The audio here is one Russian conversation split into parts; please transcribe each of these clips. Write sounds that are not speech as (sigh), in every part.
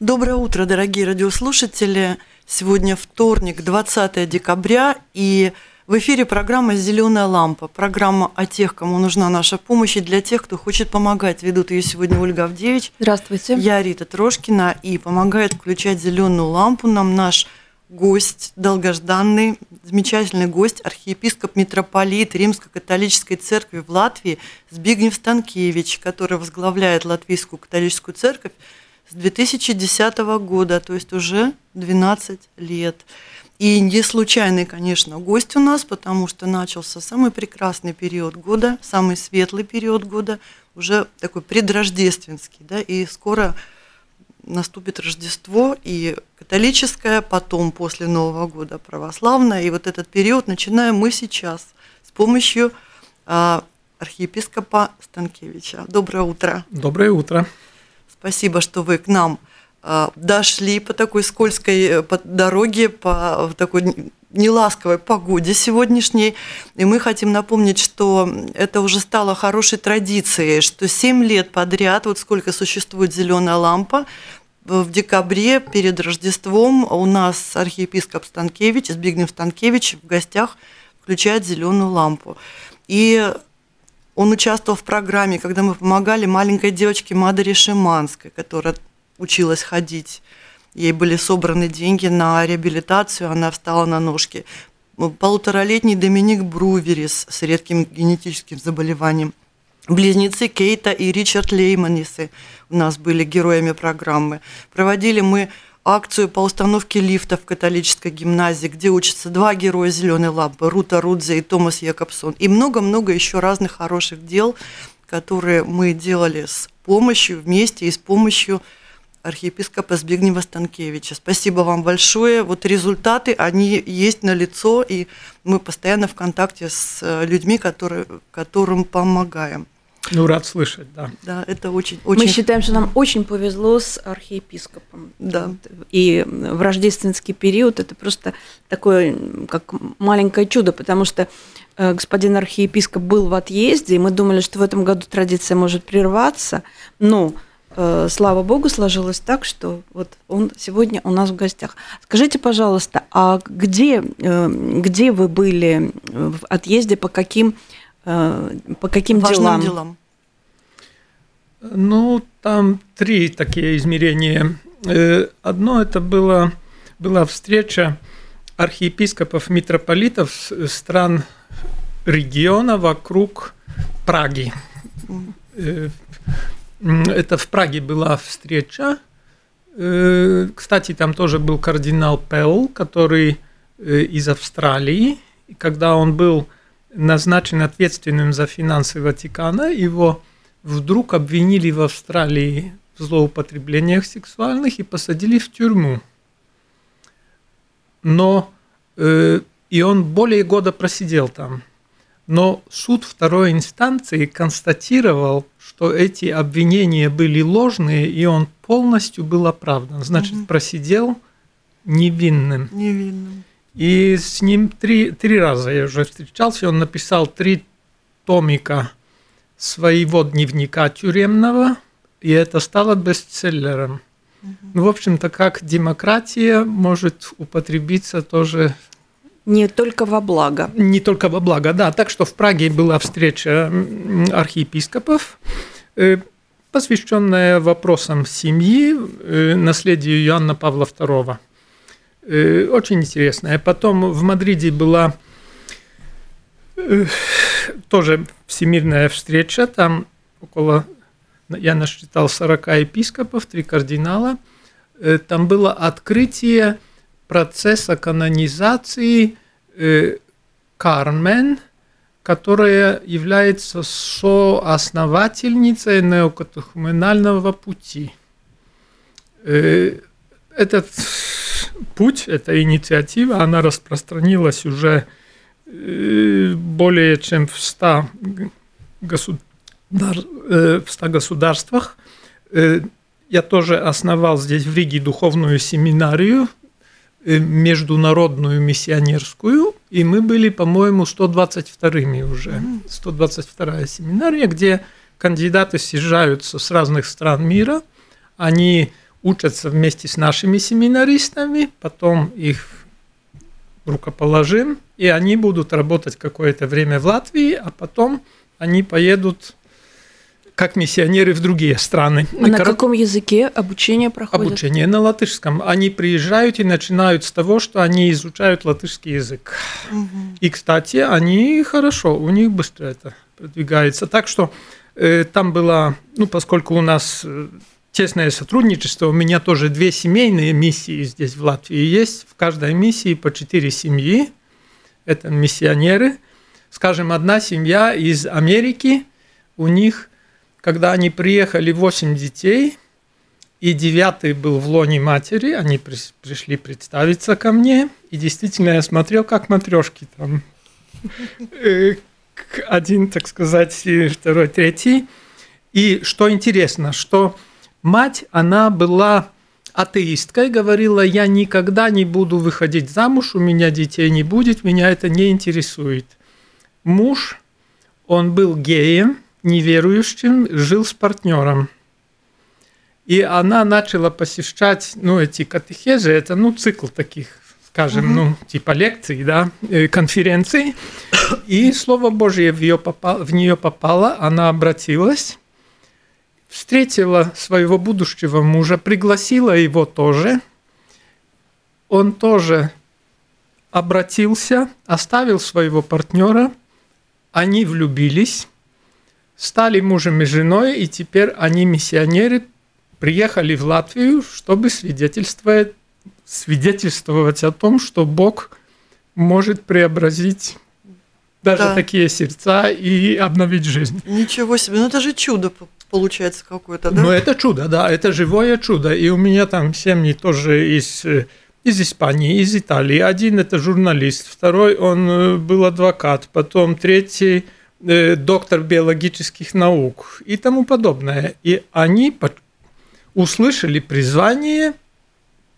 Доброе утро, дорогие радиослушатели. Сегодня вторник, 20 декабря, и в эфире программа «Зеленая лампа». Программа о тех, кому нужна наша помощь, и для тех, кто хочет помогать. Ведут ее сегодня Ольга Авдевич. Здравствуйте. Я Рита Трошкина, и помогает включать зеленую лампу нам наш гость, долгожданный, замечательный гость, архиепископ митрополит Римско-католической церкви в Латвии Збигнев Станкевич, который возглавляет Латвийскую католическую церковь с 2010 года, то есть уже 12 лет. И не случайный, конечно, гость у нас, потому что начался самый прекрасный период года, самый светлый период года, уже такой предрождественский, да, и скоро наступит Рождество, и католическое, потом после Нового года православное, и вот этот период начинаем мы сейчас с помощью а, архиепископа Станкевича. Доброе утро. Доброе утро. Спасибо, что вы к нам э, дошли по такой скользкой э, по дороге, по такой неласковой погоде сегодняшней. И мы хотим напомнить, что это уже стало хорошей традицией, что 7 лет подряд, вот сколько существует зеленая лампа, в декабре перед Рождеством у нас архиепископ Станкевич, Збигнев Станкевич в гостях включает зеленую лампу. И он участвовал в программе, когда мы помогали маленькой девочке Мадере Шиманской, которая училась ходить. Ей были собраны деньги на реабилитацию, она встала на ножки. Полуторалетний Доминик Бруверис с редким генетическим заболеванием. Близнецы Кейта и Ричард Лейманисы у нас были героями программы. Проводили мы акцию по установке лифта в католической гимназии, где учатся два героя «Зеленой лампы» – Рута Рудзе и Томас Якобсон. И много-много еще разных хороших дел, которые мы делали с помощью, вместе и с помощью архиепископа Збигнева Станкевича. Спасибо вам большое. Вот результаты, они есть на лицо, и мы постоянно в контакте с э, людьми, которые, которым помогаем. Ну, рад слышать, да. Да, это очень, очень... Мы считаем, что нам очень повезло с архиепископом. Да. И в рождественский период это просто такое, как маленькое чудо, потому что э, господин архиепископ был в отъезде, и мы думали, что в этом году традиция может прерваться, но э, слава богу, сложилось так, что вот он сегодня у нас в гостях. Скажите, пожалуйста, а где, э, где вы были в отъезде, по каким по каким Важным делам? делам? Ну, там три такие измерения. Э, одно это было, была встреча архиепископов, митрополитов стран региона вокруг Праги. Э, это в Праге была встреча. Кстати, там тоже был кардинал Пелл, который из Австралии. И когда он был назначен ответственным за финансы Ватикана, его вдруг обвинили в Австралии в злоупотреблениях сексуальных и посадили в тюрьму. Но э, и он более года просидел там. Но суд второй инстанции констатировал, что эти обвинения были ложные, и он полностью был оправдан. Значит, угу. просидел невинным. Невинным. И с ним три, три раза я уже встречался. Он написал три томика своего дневника тюремного, и это стало бестселлером. Ну, в общем-то, как демократия может употребиться тоже не только во благо. Не только во благо, да. Так что в Праге была встреча архиепископов, э, посвященная вопросам семьи, э, наследию Иоанна Павла II. Э, очень интересная. Потом в Мадриде была тоже всемирная встреча, там около, я насчитал 40 епископов, три кардинала. Э, там было открытие процесса канонизации Кармен, которая является соосновательницей неокатехуменального пути. Э, этот путь, эта инициатива, она распространилась уже э, более чем в 100, государ... Э, в 100 государствах. Я тоже основал здесь в Риге духовную семинарию, международную миссионерскую, и мы были, по-моему, 122-ми уже. 122-я семинария, где кандидаты съезжаются с разных стран мира, они учатся вместе с нашими семинаристами, потом их рукоположим, и они будут работать какое-то время в Латвии, а потом они поедут как миссионеры в другие страны. А на Кор... каком языке обучение проходит? Обучение на латышском. Они приезжают и начинают с того, что они изучают латышский язык. Угу. И, кстати, они хорошо, у них быстро это продвигается. Так что э, там было, ну, поскольку у нас э, тесное сотрудничество, у меня тоже две семейные миссии здесь в Латвии есть. В каждой миссии по четыре семьи. Это миссионеры. Скажем, одна семья из Америки, у них когда они приехали, 8 детей, и девятый был в лоне матери, они пришли представиться ко мне, и действительно я смотрел, как матрешки там. Э, один, так сказать, второй, третий. И что интересно, что мать, она была атеисткой, говорила, я никогда не буду выходить замуж, у меня детей не будет, меня это не интересует. Муж, он был геем, неверующим, жил с партнером. И она начала посещать, ну, эти катехезы, это, ну, цикл таких, скажем, угу. ну, типа лекций, да, э, конференций. И Слово Божье в, ее попало, в нее попало, она обратилась, встретила своего будущего мужа, пригласила его тоже. Он тоже обратился, оставил своего партнера, они влюбились, стали мужем и женой, и теперь они миссионеры, приехали в Латвию, чтобы свидетельствовать, свидетельствовать о том, что Бог может преобразить даже да. такие сердца и обновить жизнь. Ничего себе, ну это же чудо получается какое-то, да? Ну это чудо, да, это живое чудо. И у меня там семьи тоже из, из Испании, из Италии. Один это журналист, второй он э, был адвокат, потом третий Э, доктор биологических наук и тому подобное. И они услышали призвание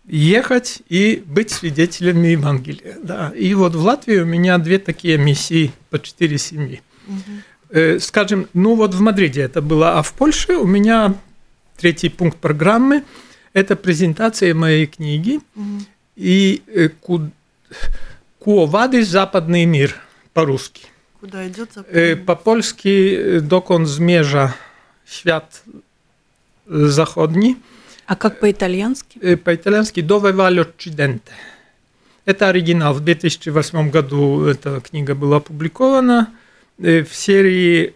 ехать и быть свидетелями Евангелия. Да. И вот в Латвии у меня две такие миссии по четыре семьи. Угу. Скажем, ну вот в Мадриде это было, а в Польше у меня третий пункт программы – это презентация моей книги угу. и э, Куовады «Западный мир» по-русски. Куда идет По-польски «Dokąd zmierza świat zachodni». А как по-итальянски? По-итальянски «Dove va l'Occidente». Это оригинал. В 2008 году эта книга была опубликована в серии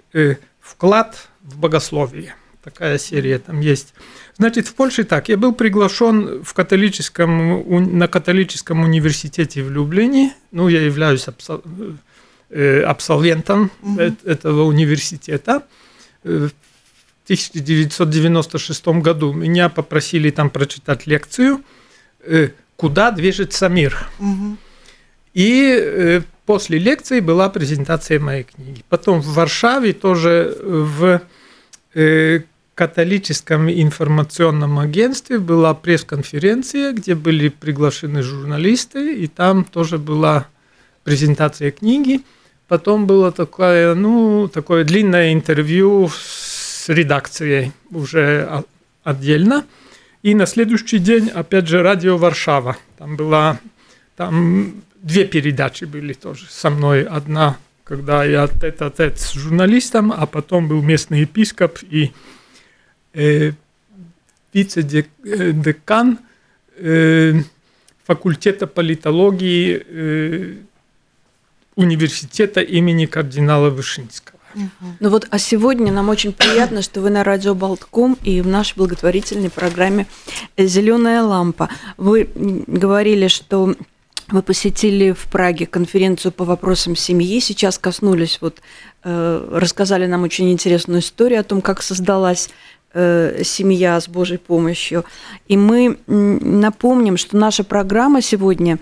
«Вклад в богословие». Такая серия там есть. Значит, в Польше так. Я был приглашен в католическом, на католическом университете в Люблине. Ну, я являюсь Э, абсолвентом угу. этого университета. Э, в 1996 году меня попросили там прочитать лекцию э, «Куда движется мир?». Угу. И после лекции была презентация моей книги. Потом в Варшаве тоже в католическом информационном агентстве была пресс-конференция, где были приглашены журналисты, и там тоже была презентация книги. Потом было такое, ну, такое длинное интервью с редакцией уже отдельно. И на следующий день, опять же, радио Варшава. Там была, там две передачи были тоже со мной. Одна, когда я тет-а-тет с журналистом, а потом был местный епископ и э, вице-декан э, факультета политологии э, университета имени кардинала Вышинского. Ну вот, а сегодня нам очень приятно, что вы на радио Болтком и в нашей благотворительной программе «Зеленая лампа». Вы говорили, что вы посетили в Праге конференцию по вопросам семьи. Сейчас коснулись, вот э, рассказали нам очень интересную историю о том, как создалась э, семья с Божьей помощью. И мы напомним, что наша программа сегодня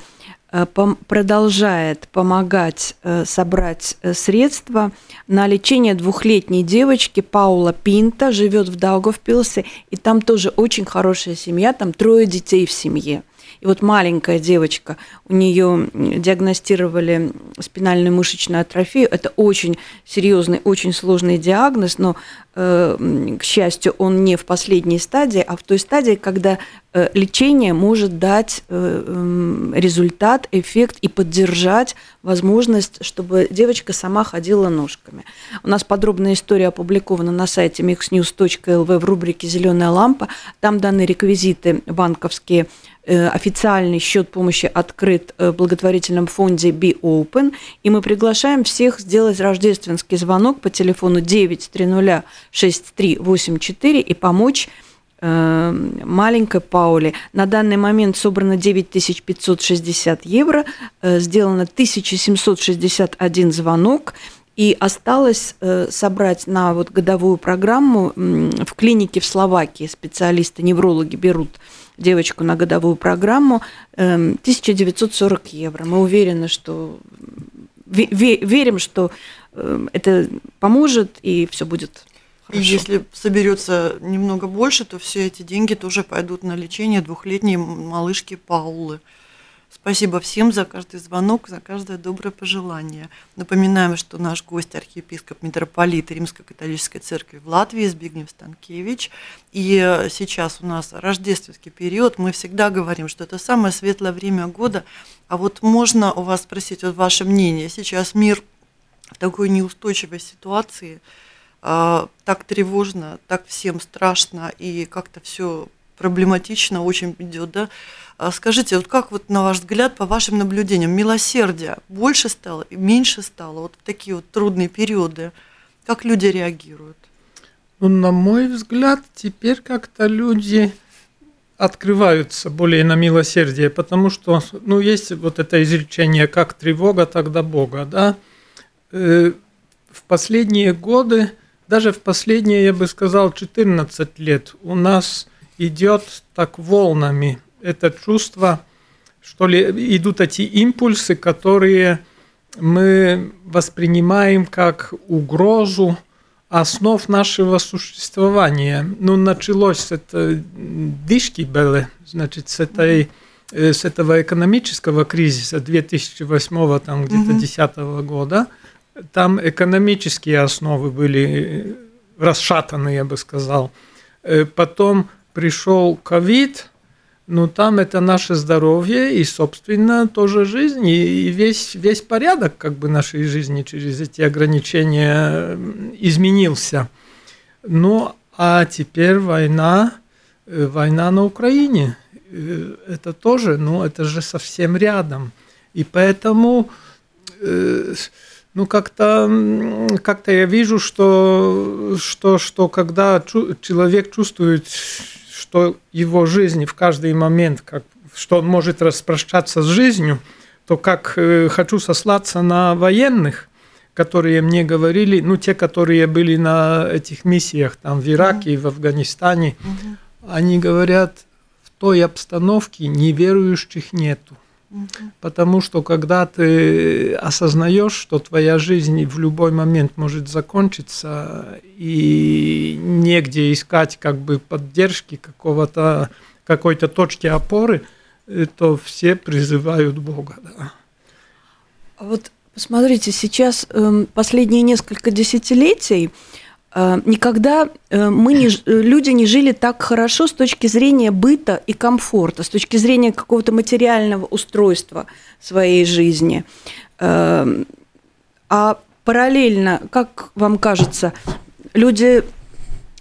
э, продолжает помогать э, собрать средства на лечение двухлетней девочки Паула Пинта, живет в Даугавпилсе, и там тоже очень хорошая семья, там трое детей в семье. И вот маленькая девочка, у нее диагностировали спинальную мышечную атрофию. Это очень серьезный, очень сложный диагноз, но, э, к счастью, он не в последней стадии, а в той стадии, когда э, лечение может дать э, результат, эффект и поддержать возможность, чтобы девочка сама ходила ножками. У нас подробная история опубликована на сайте mixnews.lv в рубрике «Зеленая лампа». Там даны реквизиты банковские официальный счет помощи открыт э, в благотворительном фонде Be Open, и мы приглашаем всех сделать рождественский звонок по телефону 9306384 и помочь э, маленькой Пауле. На данный момент собрано 9560 евро, сделано 1761 звонок, и осталось собрать на вот годовую программу в клинике в Словакии специалисты-неврологи берут девочку на годовую программу 1940 эм, евро. Мы уверены, что верим, что эм, это поможет и все будет Хорошо. И если соберется немного больше, то все эти деньги тоже пойдут на лечение двухлетней малышки Паулы. Спасибо всем за каждый звонок, за каждое доброе пожелание. Напоминаем, что наш гость архиепископ митрополит Римско-католической церкви в Латвии Збигнев Станкевич. И сейчас у нас рождественский период. Мы всегда говорим, что это самое светлое время года. А вот можно у вас спросить вот ваше мнение. Сейчас мир в такой неустойчивой ситуации, а, так тревожно, так всем страшно и как-то все проблематично очень идет, да? А скажите, вот как вот на ваш взгляд, по вашим наблюдениям, милосердия больше стало и меньше стало вот в такие вот трудные периоды? Как люди реагируют? Ну, на мой взгляд, теперь как-то люди открываются более на милосердие, потому что, ну, есть вот это изречение «как тревога, тогда Бога», да? Э, в последние годы, даже в последние, я бы сказал, 14 лет у нас идет так волнами – это чувство, что ли, идут эти импульсы, которые мы воспринимаем как угрозу основ нашего существования. Ну, началось с это дышки были, значит, с этой э, с этого экономического кризиса 2008 там где-то 10 года, там экономические основы были расшатаны, я бы сказал. Э, потом пришел ковид, ну, там это наше здоровье и, собственно, тоже жизнь, и весь, весь порядок как бы нашей жизни через эти ограничения изменился. Ну, а теперь война, э, война на Украине. Э, это тоже, ну, это же совсем рядом. И поэтому, э, ну, как-то как я вижу, что, что, что когда человек чувствует что его жизнь в каждый момент, как, что он может распрощаться с жизнью, то как э, хочу сослаться на военных, которые мне говорили, ну, те, которые были на этих миссиях там в Ираке и в Афганистане, они говорят, в той обстановке неверующих нету. Потому что когда ты осознаешь, что твоя жизнь в любой момент может закончиться, и негде искать как бы поддержки какого-то какой-то точки опоры, то все призывают Бога. Да. А вот посмотрите, сейчас э, последние несколько десятилетий Э, никогда э, мы не, люди не жили так хорошо с точки зрения быта и комфорта, с точки зрения какого-то материального устройства своей жизни. Э, а параллельно, как вам кажется, люди,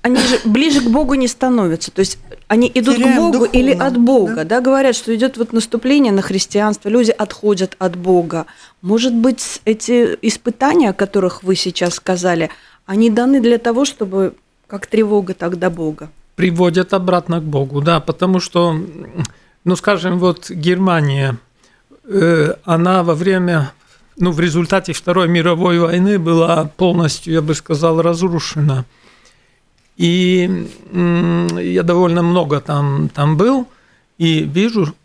они же ближе к Богу не становятся. То есть они идут Теряем к Богу духовно, или от Бога, да? да, говорят, что идет вот наступление на христианство, люди отходят от Бога. Может быть, эти испытания, о которых вы сейчас сказали, они даны для того, чтобы как тревога, так до Бога. Приводят обратно к Богу, да, потому что, ну, скажем, вот Германия, э, она во время, ну, в результате Второй мировой войны была полностью, я бы сказал, разрушена. И я довольно много там, там был, и вижу,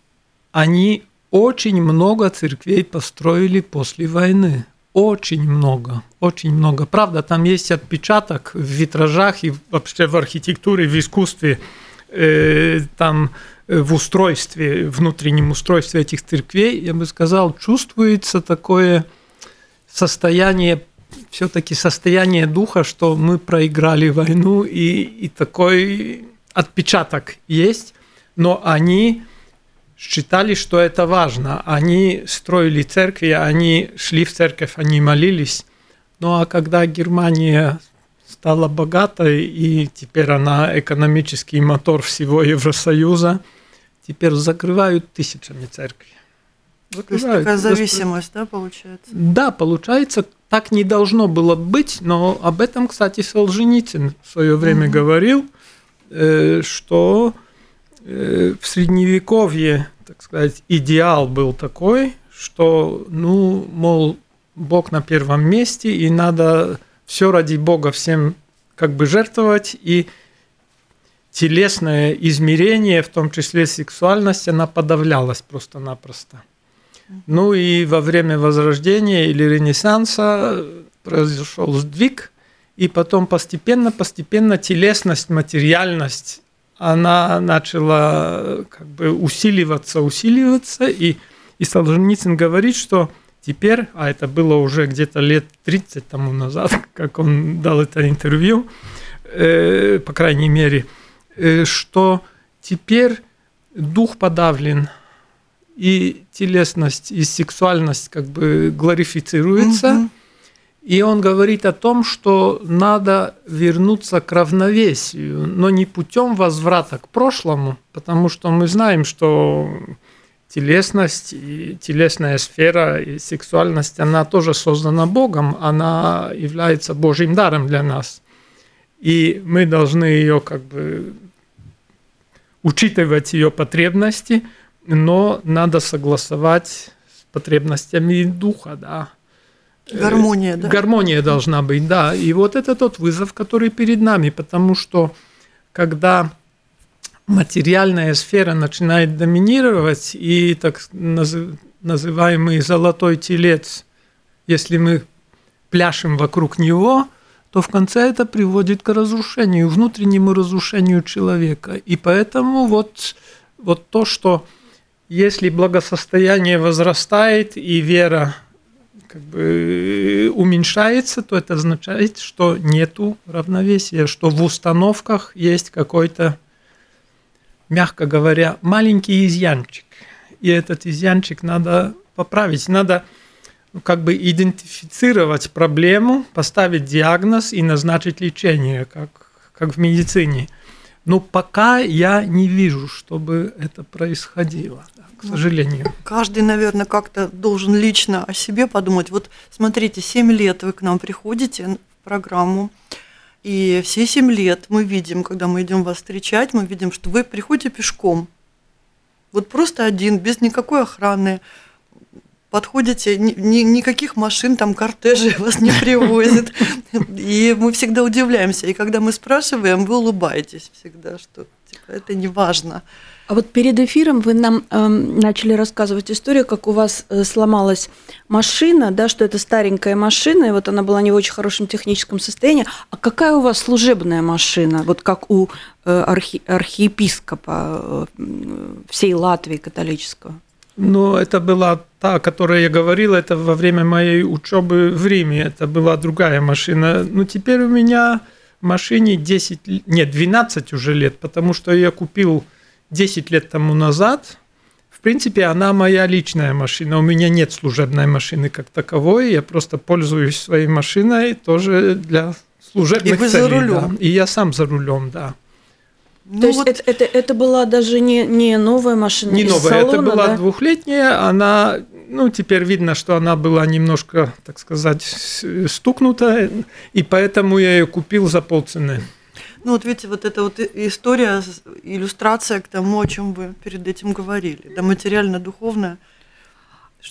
они очень много церквей построили после войны. Очень много, очень много. Правда, там есть отпечаток в витражах и вообще в архитектуре, в искусстве, э, там э, в устройстве, внутреннем устройстве этих церквей, я бы сказал, чувствуется такое состояние, все-таки состояние духа, что мы проиграли войну, и, и такой отпечаток есть, но они считали, что это важно. Они строили церкви, они шли в церковь, они молились. Ну а когда Германия стала богатой, и теперь она экономический мотор всего Евросоюза, теперь закрывают тысячами церкви. Закрывают. То есть такая зависимость, да, получается? Да, получается, так не должно было быть, но об этом, кстати, Солженицын в свое время угу. говорил, э, что в средневековье, так сказать, идеал был такой, что, ну, мол, Бог на первом месте, и надо все ради Бога всем как бы жертвовать, и телесное измерение, в том числе сексуальность, она подавлялась просто-напросто. Ну и во время Возрождения или Ренессанса произошел сдвиг, и потом постепенно-постепенно телесность, материальность она начала как бы усиливаться, усиливаться, и, и Солженицын говорит, что теперь, а это было уже где-то лет 30 тому назад, (laughs) как он дал это интервью, э, по крайней мере, э, что теперь дух подавлен, и телесность, и сексуальность как бы глорифицируется, mm-hmm. И он говорит о том, что надо вернуться к равновесию, но не путем возврата к прошлому, потому что мы знаем, что телесность и телесная сфера и сексуальность, она тоже создана Богом, она является Божьим даром для нас. И мы должны ее как бы учитывать ее потребности, но надо согласовать с потребностями духа, да. Гармония, да? Гармония должна быть, да. И вот это тот вызов, который перед нами, потому что когда материальная сфера начинает доминировать, и так называемый золотой телец, если мы пляшем вокруг него, то в конце это приводит к разрушению, внутреннему разрушению человека. И поэтому вот, вот то, что если благосостояние возрастает и вера как бы уменьшается, то это означает, что нету равновесия, что в установках есть какой-то, мягко говоря, маленький изъянчик. И этот изъянчик надо поправить. Надо ну, как бы идентифицировать проблему, поставить диагноз и назначить лечение, как, как в медицине. Но пока я не вижу, чтобы это происходило к сожалению. Каждый, наверное, как-то должен лично о себе подумать. Вот смотрите, 7 лет вы к нам приходите в программу, и все 7 лет мы видим, когда мы идем вас встречать, мы видим, что вы приходите пешком. Вот просто один, без никакой охраны. Подходите, ни, ни, никаких машин, там кортежи (laughs) вас не привозят. И мы всегда удивляемся. И когда мы спрашиваем, вы улыбаетесь всегда, что типа, это не важно. А вот перед эфиром вы нам э, начали рассказывать историю, как у вас э, сломалась машина, да, что это старенькая машина, и вот она была не в очень хорошем техническом состоянии. А какая у вас служебная машина, вот как у э, архи, архиепископа э, всей Латвии католического? Ну, это была та, о которой я говорил, это во время моей учебы в Риме, это была другая машина. Ну, теперь у меня машине 10, нет, 12 уже лет, потому что я купил 10 лет тому назад, в принципе, она моя личная машина. У меня нет служебной машины как таковой. Я просто пользуюсь своей машиной тоже для служебных И вы целей. за рулем. Да. И я сам за рулем, да. Ну, То есть вот... это, это, это была даже не, не новая машина Не из новая, салона, это была да? двухлетняя. Она, ну, теперь видно, что она была немножко, так сказать, стукнута, и поэтому я ее купил за полцены. Ну вот видите, вот эта вот история, иллюстрация к тому, о чем вы перед этим говорили, да, материально-духовная.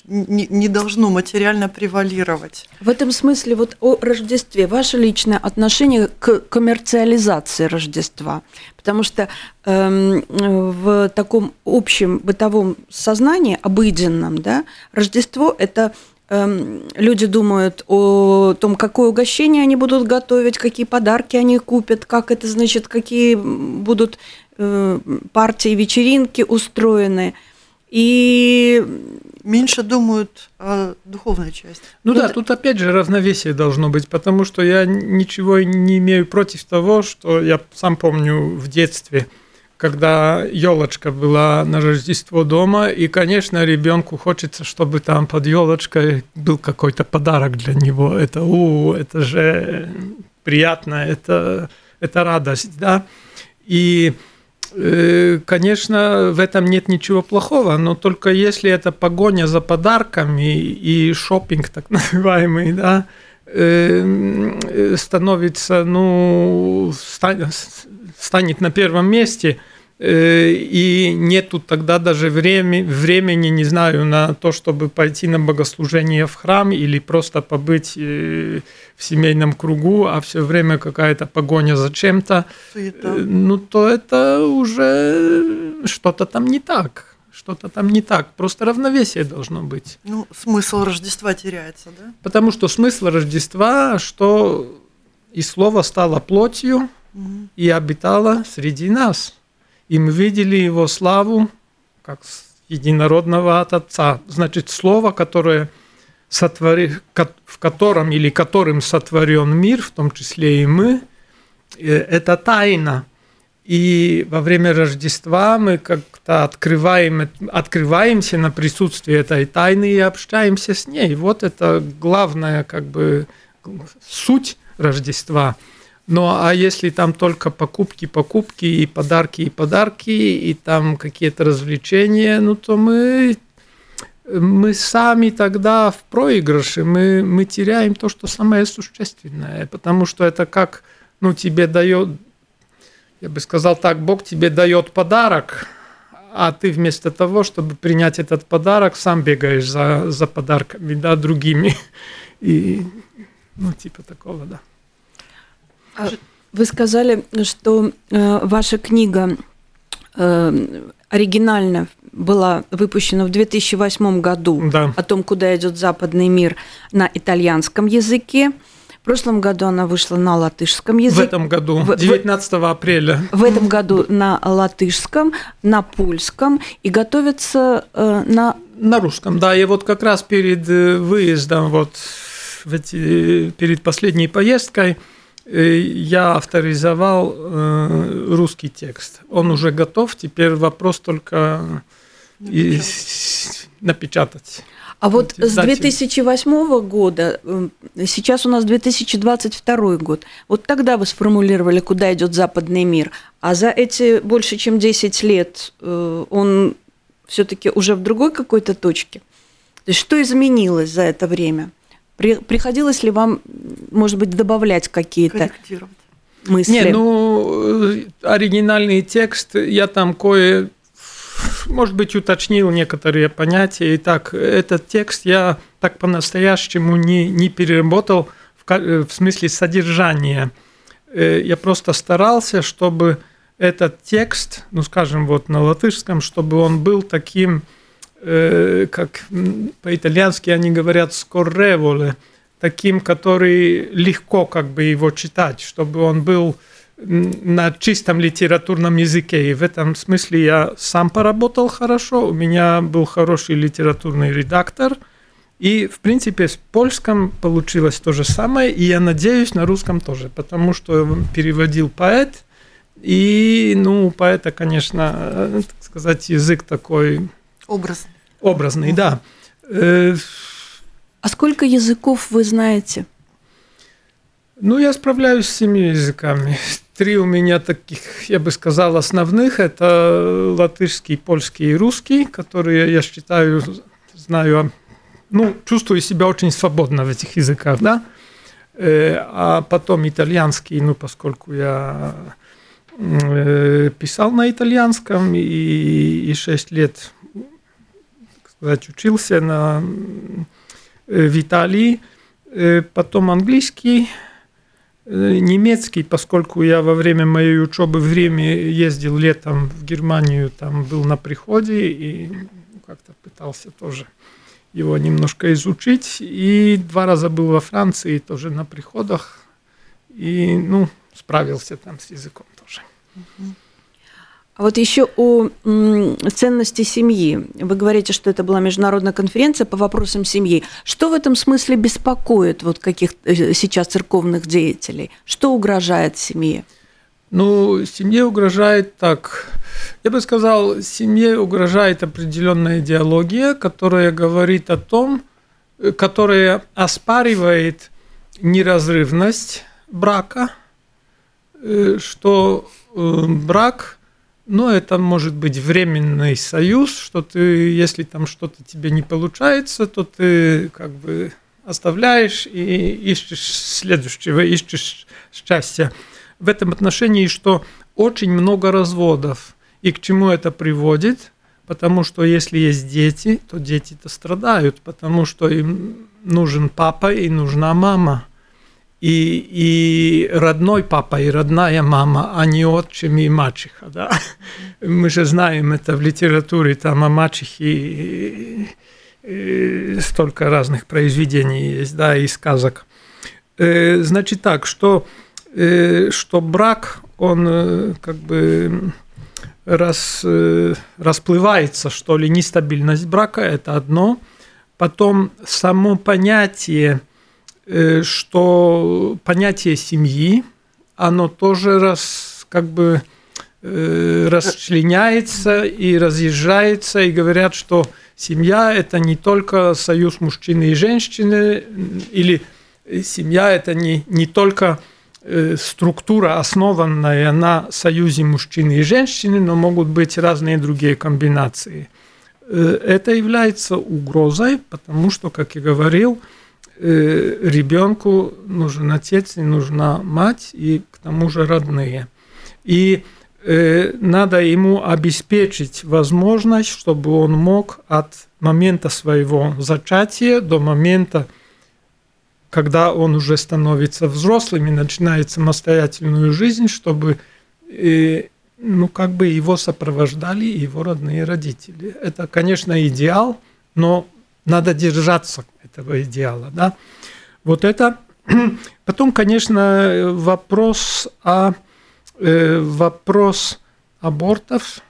не, не должно материально превалировать. В этом смысле вот о Рождестве ваше личное отношение к коммерциализации Рождества, потому что э, в таком общем бытовом сознании, обыденном, да, Рождество это эм, люди думают о том, какое угощение они будут готовить, какие подарки они купят, как это значит, какие будут э, партии, вечеринки устроены. И меньше думают о духовной части. Ну, ну да, тут опять же равновесие должно быть, потому что я ничего не имею против того, что я сам помню в детстве, когда елочка была на Рождество дома, и, конечно, ребенку хочется, чтобы там под елочкой был какой-то подарок для него. Это, у, это же приятно, это, это радость, да. И Э, конечно, в этом нет ничего плохого, но только если это погоня за подарками и шопинг, так (laughs) называемый, да, э, становится, ну, станет на первом месте – Э, и нету тогда даже времени, времени, не знаю, на то, чтобы пойти на богослужение в храм или просто побыть э, в семейном кругу, а все время какая-то погоня за чем-то, э, ну то это уже что-то там не так. Что-то там не так. Просто равновесие должно быть. Ну, смысл Рождества теряется, да? Потому что смысл Рождества, что и слово стало плотью угу. и обитало среди нас и мы видели его славу как единородного от Отца. Значит, слово, которое сотвори, в котором или которым сотворен мир, в том числе и мы, э, это тайна. И во время Рождества мы как-то открываем, открываемся на присутствие этой тайны и общаемся с ней. Вот это главная как бы суть Рождества – ну а если там только покупки, покупки и подарки, и подарки, и там какие-то развлечения, ну то мы, мы сами тогда в проигрыше, мы, мы теряем то, что самое существенное, потому что это как, ну тебе дает, я бы сказал так, Бог тебе дает подарок, а ты вместо того, чтобы принять этот подарок, сам бегаешь за, за подарками, да, другими. И, ну, типа такого, да. А вы сказали, что э, ваша книга э, оригинально была выпущена в 2008 году да. о том, куда идет западный мир на итальянском языке. В прошлом году она вышла на латышском языке. В этом году, 19 в, апреля. В этом году на латышском, на польском и готовится э, на... На русском, да. И вот как раз перед э, выездом, вот эти, перед последней поездкой, я авторизовал э, русский текст. Он уже готов, теперь вопрос только и напечатать. А вот с 2008 года, э, сейчас у нас 2022 год, вот тогда вы сформулировали, куда идет западный мир, а за эти больше чем 10 лет он все-таки уже в другой какой-то точке. То есть что изменилось за это время? При, приходилось ли вам, может быть, добавлять какие-то мысли? Не, ну, оригинальный текст, я там кое, может быть, уточнил некоторые понятия. И так, этот текст я так по-настоящему не, не переработал в, в смысле содержания. Э, я просто старался, чтобы этот текст, ну, скажем, вот на латышском, чтобы он был таким Э, как по-итальянски они говорят «скорреволе», таким, который легко как бы его читать, чтобы он был на чистом литературном языке. И в этом смысле я сам поработал хорошо, у меня был хороший литературный редактор, и, в принципе, с польском получилось то же самое, и я надеюсь, на русском тоже, потому что переводил поэт, и, ну, поэта, конечно, э, так сказать, язык такой... Образ. Образный, да. Э, а сколько языков вы знаете? Ну, я справляюсь с семи языками. Три у меня таких, я бы сказал, основных. Это латышский, польский и русский, которые, я считаю, знаю, ну, чувствую себя очень свободно в этих языках, да. Э, а потом итальянский, ну, поскольку я э, писал на итальянском и, и 6 лет учился на, в Италии, потом английский, немецкий, поскольку я во время моей учебы в Риме ездил летом в Германию, там был на приходе и как-то пытался тоже его немножко изучить. И два раза был во Франции тоже на приходах. И, ну, справился там с языком тоже. А вот еще о ценности семьи. Вы говорите, что это была международная конференция по вопросам семьи. Что в этом смысле беспокоит вот каких э, сейчас церковных деятелей? Что угрожает семье? Ну, семье угрожает так. Я бы сказал, семье угрожает определенная идеология, которая говорит о том, э, которая оспаривает неразрывность брака, э, что брак но это может быть временный союз, что ты, если там что-то тебе не получается, то ты как бы оставляешь и ищешь следующего, ищешь счастья. В этом отношении, что очень много разводов. И к чему это приводит? Потому что если есть дети, то дети-то страдают, потому что им нужен папа и нужна мама и, и родной папа, и родная мама, а не отчим и мачеха. Да? (laughs) Мы же знаем это в литературе, там о мачехе столько разных произведений есть, да, и сказок. Э, значит так, что, э, что брак, он э, как бы рас, расплывается, что ли, нестабильность брака – это одно. Потом само понятие – Э, что понятие семьи, оно тоже раз, как бы э, расчленяется и разъезжается, и говорят, что семья – это не только союз мужчины и женщины, или семья – это не, не только э, структура, основанная на союзе мужчины и женщины, но могут быть разные другие комбинации. Это является угрозой, потому что, как я говорил, Э, ребенку нужен отец и нужна мать, и к тому же родные. И э, надо ему обеспечить возможность, чтобы он мог от момента своего зачатия до момента, когда он уже становится взрослым и начинает самостоятельную жизнь, чтобы э, ну, как бы его сопровождали его родные родители. Это, конечно, идеал, но надо держаться этого идеала. Да? Вот это. (clears throat) Потом, конечно, вопрос, о, э, вопрос абортов,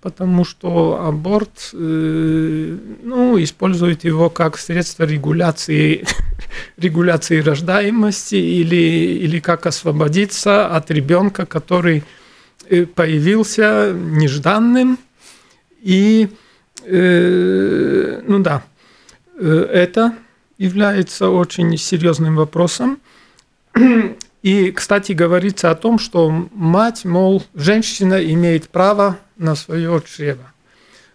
потому что аборт, э, ну, использует его как средство регуляции, (laughs) регуляции рождаемости или, или как освободиться от ребенка, который э, появился нежданным. И, ну да, Э, это является очень серьезным вопросом. (clears throat) И, кстати, говорится о том, что мать, мол, женщина имеет право на свое чрево.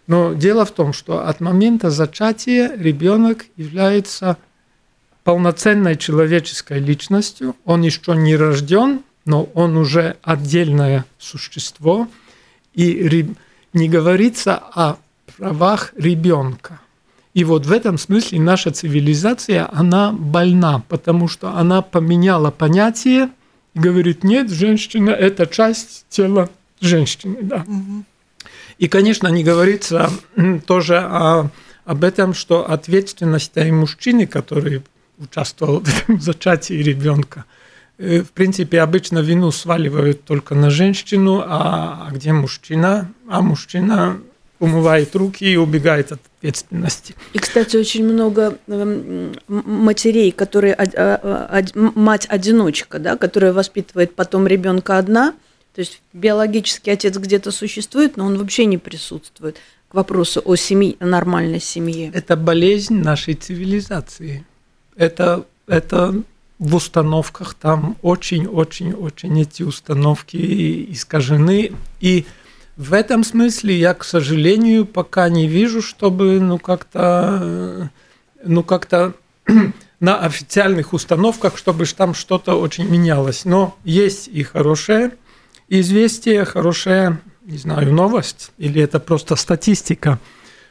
Но дело в том, что от момента зачатия ребенок является полноценной человеческой личностью. Он еще не рожден, но он уже отдельное существо. И не говорится о правах ребенка. И вот в этом смысле наша цивилизация, она больна, потому что она поменяла понятие и говорит, нет, женщина – это часть тела женщины. Да. И, конечно, не говорится тоже о, об этом, что ответственность и мужчины, который участвовал в этом (laughs) зачатии ребенка, э, в принципе, обычно вину сваливают только на женщину, а, а где мужчина? А мужчина умывает руки и убегает от ответственности. И, кстати, очень много эм, матерей, которые а, а, мать-одиночка, да, которая воспитывает потом ребенка одна, то есть биологический отец где-то существует, но он вообще не присутствует к вопросу о семье, о нормальной семье. Это болезнь нашей цивилизации. Это, это в установках там очень-очень-очень эти установки искажены. И в этом смысле я, к сожалению, пока не вижу, чтобы ну как-то ну как-то (clears throat) на официальных установках, чтобы там что-то очень менялось. Но есть и хорошее известие, хорошая, не знаю, новость, или это просто статистика,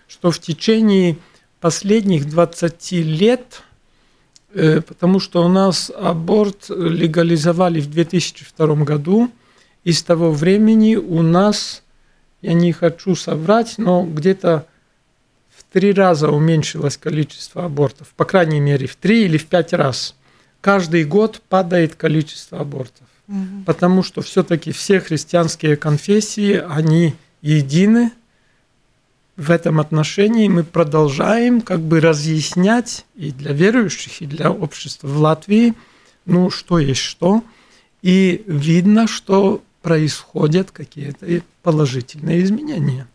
что в течение последних 20 лет, э, потому что у нас аборт легализовали в 2002 году, и с того времени у нас, я не хочу соврать, но где-то в три раза уменьшилось количество абортов, по крайней мере, в три или в пять раз. Каждый год падает количество абортов, угу. потому что все-таки все христианские конфессии, они едины в этом отношении. Мы продолжаем как бы разъяснять и для верующих, и для общества в Латвии, ну, что есть что. И видно, что происходят какие-то положительные изменения.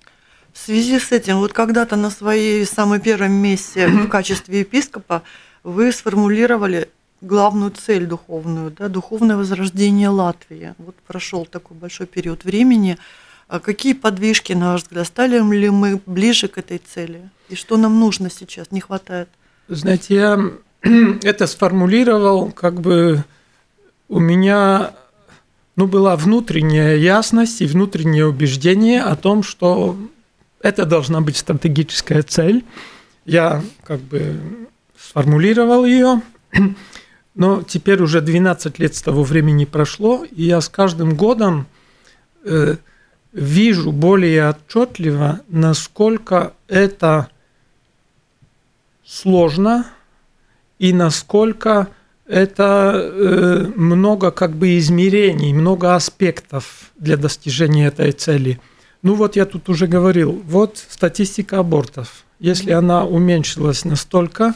В связи с этим, вот когда-то на своей самой первом месте (clears throat) в качестве епископа вы сформулировали главную цель духовную, да, духовное возрождение Латвии. Вот прошел такой большой период времени. А какие подвижки, на ваш взгляд, стали ли мы ближе к этой цели? И что нам нужно сейчас, не хватает? Знаете, я (clears throat) это сформулировал, как бы у меня ну, была внутренняя ясность и внутреннее убеждение о том, что это должна быть стратегическая цель. Я как бы сформулировал ее, но теперь уже 12 лет с того времени прошло, и я с каждым годом э, вижу более отчетливо, насколько это сложно и насколько это э, много как бы измерений, много аспектов для достижения этой цели. Ну вот я тут уже говорил, вот статистика абортов. Если она уменьшилась настолько,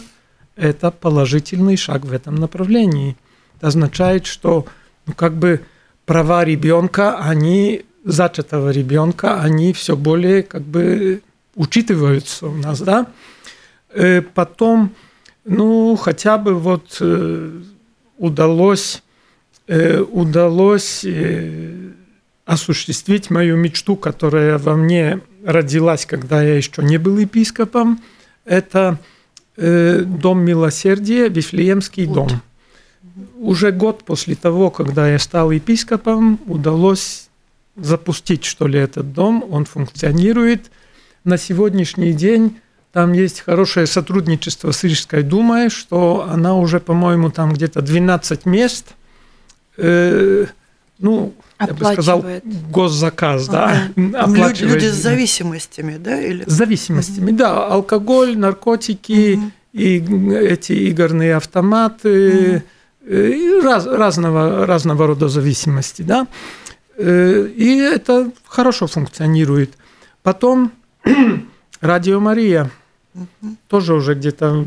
это положительный шаг в этом направлении. Это означает, что ну, как бы права ребенка, они зачатого ребенка, они все более как бы учитываются у нас, да. Э, потом, ну, хотя бы вот э, удалось, э, удалось осуществить мою мечту, которая во мне родилась, когда я еще не был епископом. Это Дом милосердия, Вифлеемский вот. дом. Уже год после того, когда я стал епископом, удалось запустить, что ли, этот дом, он функционирует. На сегодняшний день там есть хорошее сотрудничество с Рижской думой, что она уже, по-моему, там где-то 12 мест, э, ну, я бы сказал, госзаказ, ага. (laughs) да, оплачивает. Люди с зависимостями, да? Или? С зависимостями, угу. да, алкоголь, наркотики, угу. и эти игорные автоматы, угу. и раз, разного, разного рода зависимости, да. Э, и это хорошо функционирует. Потом (clears throat) Радио Мария тоже уже где-то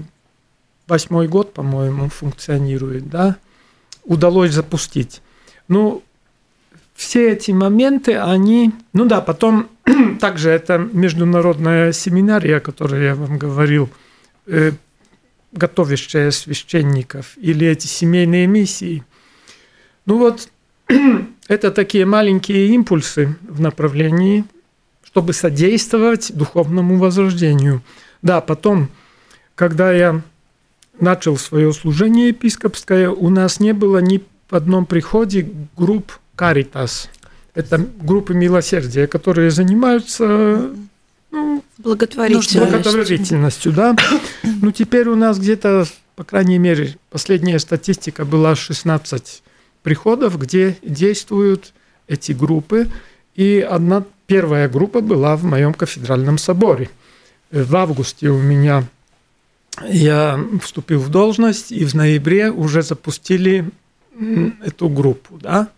восьмой год, по-моему, функционирует, да, удалось запустить. Ну, все эти моменты, они, ну да, потом (clears throat) также это международная семинария, о которой я вам говорил, э, готовящая священников, или эти семейные миссии. Ну вот (clears throat) это такие маленькие импульсы в направлении, чтобы содействовать духовному возрождению. Да, потом, когда я начал свое служение епископское, у нас не было ни в одном приходе групп Каритас. Это группы милосердия, которые занимаются ну, благотворительностью. благотворительностью, да. (coughs) Ну, теперь у нас где-то, по крайней мере, последняя статистика была 16 приходов, где действуют эти группы. И одна первая группа была в моем кафедральном соборе. В августе у меня я вступил в должность, и в ноябре уже запустили эту группу, да,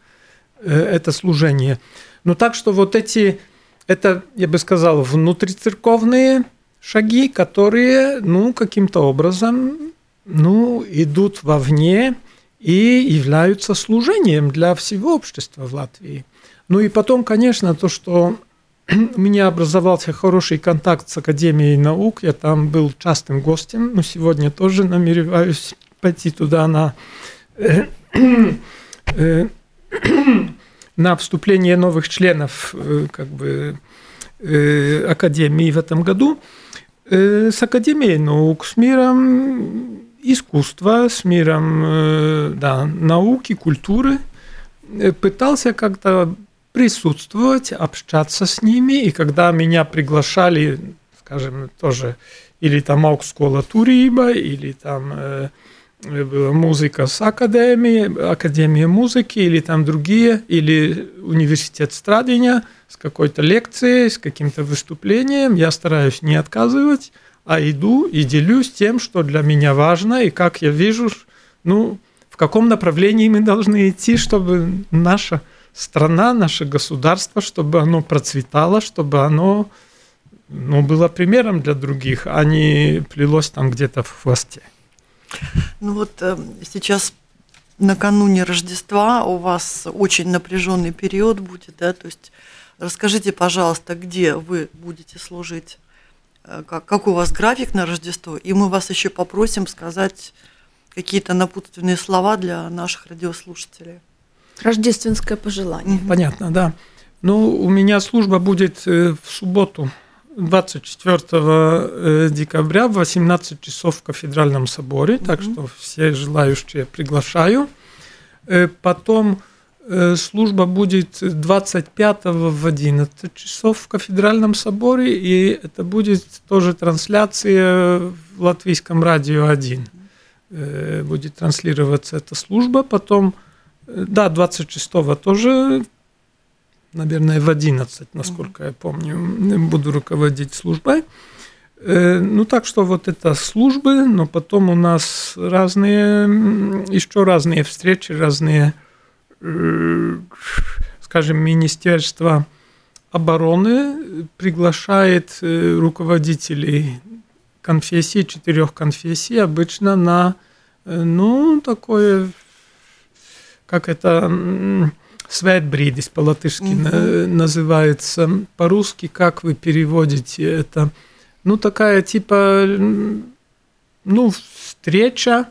э, это служение. Ну так что вот эти, это, я бы сказал, внутрицерковные шаги, которые, ну, каким-то образом, ну, идут вовне, и являются служением для всего общества в Латвии. Ну и потом, конечно, то, что (clears throat) у меня образовался хороший контакт с Академией наук, я там был частым гостем, но сегодня тоже намереваюсь пойти туда на, э, (clears throat) э, (clears throat) на вступление новых членов э, как бы, Академии в этом году. С Академией наук, с миром искусства, с миром да, науки, культуры, пытался как-то присутствовать, общаться с ними, и когда меня приглашали, скажем, тоже, или там аукскола Туриба, или там э, была музыка с академии, академия музыки, или там другие, или университет страдения с какой-то лекцией, с каким-то выступлением. Я стараюсь не отказывать, а иду и делюсь тем, что для меня важно, и как я вижу, ну, в каком направлении мы должны идти, чтобы наша страна, наше государство, чтобы оно процветало, чтобы оно ну, было примером для других, а не плелось там где-то в хвосте. Ну вот э, сейчас накануне Рождества у вас очень напряженный период будет, да, то есть расскажите, пожалуйста, где вы будете служить, э, как, как у вас график на Рождество, и мы вас еще попросим сказать какие-то напутственные слова для наших радиослушателей. Рождественское пожелание. Понятно, да. Ну, у меня служба будет э, в субботу, 24 э, декабря в 18 часов в кафедральном соборе, mm-hmm. так что все желающие приглашаю. Э, потом служба будет 25 в 11 часов в кафедральном соборе, и это будет тоже трансляция в латвийском радио 1. Будет транслироваться эта служба. Потом да, 26-го тоже, наверное, в 11, насколько я помню, буду руководить службой. Э, ну, так что вот это службы, но потом у нас разные, еще разные встречи, разные, э, скажем, Министерство обороны приглашает э, руководителей конфессий, четырех конфессий, обычно на, ну, такое как это светбридис по-латышски угу. называется. По-русски как вы переводите это? Ну, такая типа, ну, встреча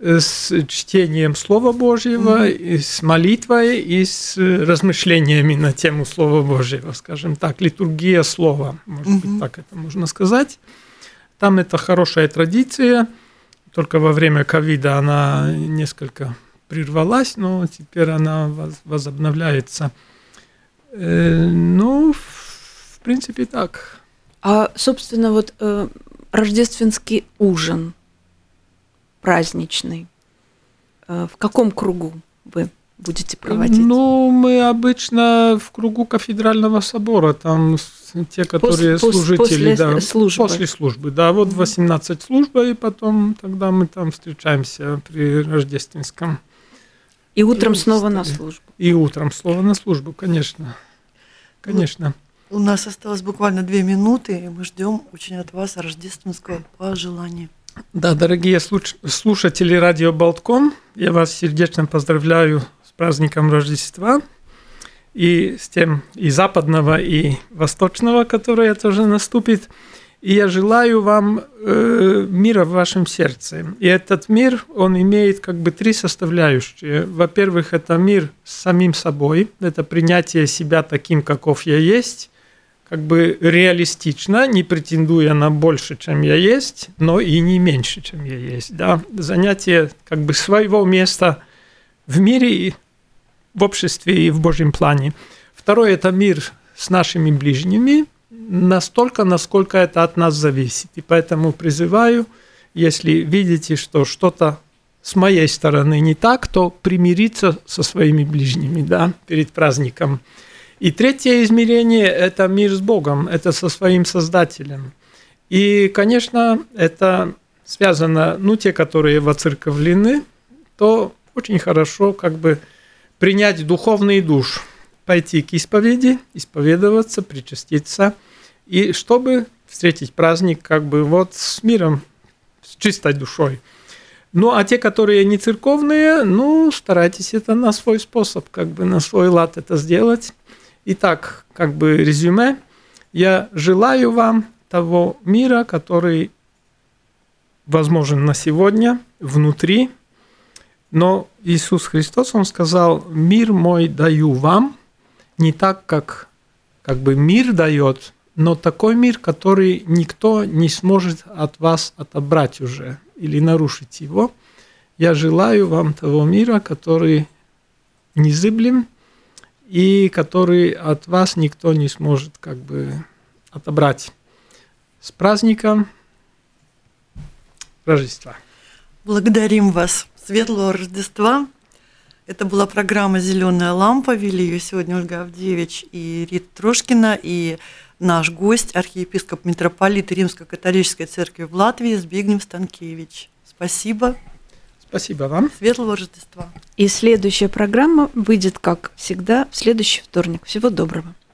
с чтением Слова Божьего, mm и с молитвой, и с размышлениями на тему Слова Божьего, скажем так, литургия Слова, может mm быть, так это можно сказать. Там это хорошая традиция, только во время ковида она несколько прервалась, но теперь она возобновляется. Э, ну, в принципе, так. А, собственно, вот э, рождественский ужин праздничный, э, в каком кругу вы будете проводить? Ну, мы обычно в кругу кафедрального собора, там те, которые Пос, служители, после да, службы. после службы, да, вот 18 служба, и потом тогда мы там встречаемся при рождественском и утром снова на службу. И утром снова на службу, конечно. Конечно. У нас осталось буквально две минуты, и мы ждем очень от вас рождественского пожелания. Да, дорогие слушатели радио Болтком, я вас сердечно поздравляю с праздником Рождества и с тем и западного, и восточного, которое тоже наступит. И я желаю вам э, мира в вашем сердце. И этот мир, он имеет как бы три составляющие. Во-первых, это мир с самим собой, это принятие себя таким, каков я есть, как бы реалистично, не претендуя на больше, чем я есть, но и не меньше, чем я есть. Да? Занятие как бы своего места в мире, и в обществе и в Божьем плане. Второе – это мир с нашими ближними – настолько, насколько это от нас зависит. И поэтому призываю, если видите, что что-то с моей стороны не так, то примириться со своими ближними да, перед праздником. И третье измерение – это мир с Богом, это со своим Создателем. И, конечно, это связано, ну, те, которые воцерковлены, то очень хорошо как бы принять духовный душ, пойти к исповеди, исповедоваться, причаститься – и чтобы встретить праздник как бы вот с миром, с чистой душой. Ну, а те, которые не церковные, ну, старайтесь это на свой способ, как бы на свой лад это сделать. Итак, как бы резюме. Я желаю вам того мира, который возможен на сегодня, внутри. Но Иисус Христос, Он сказал, мир мой даю вам, не так, как, как бы мир дает, но такой мир, который никто не сможет от вас отобрать уже или нарушить его. Я желаю вам того мира, который незыблем и который от вас никто не сможет как бы отобрать. С праздником Рождества! Благодарим вас. Светлого Рождества. Это была программа «Зеленая лампа». Вели ее сегодня Ольга Авдевич и Рита Трошкина. И наш гость, архиепископ митрополит Римско-католической церкви в Латвии Збигнев Станкевич. Спасибо. Спасибо вам. Светлого Рождества. И следующая программа выйдет, как всегда, в следующий вторник. Всего доброго.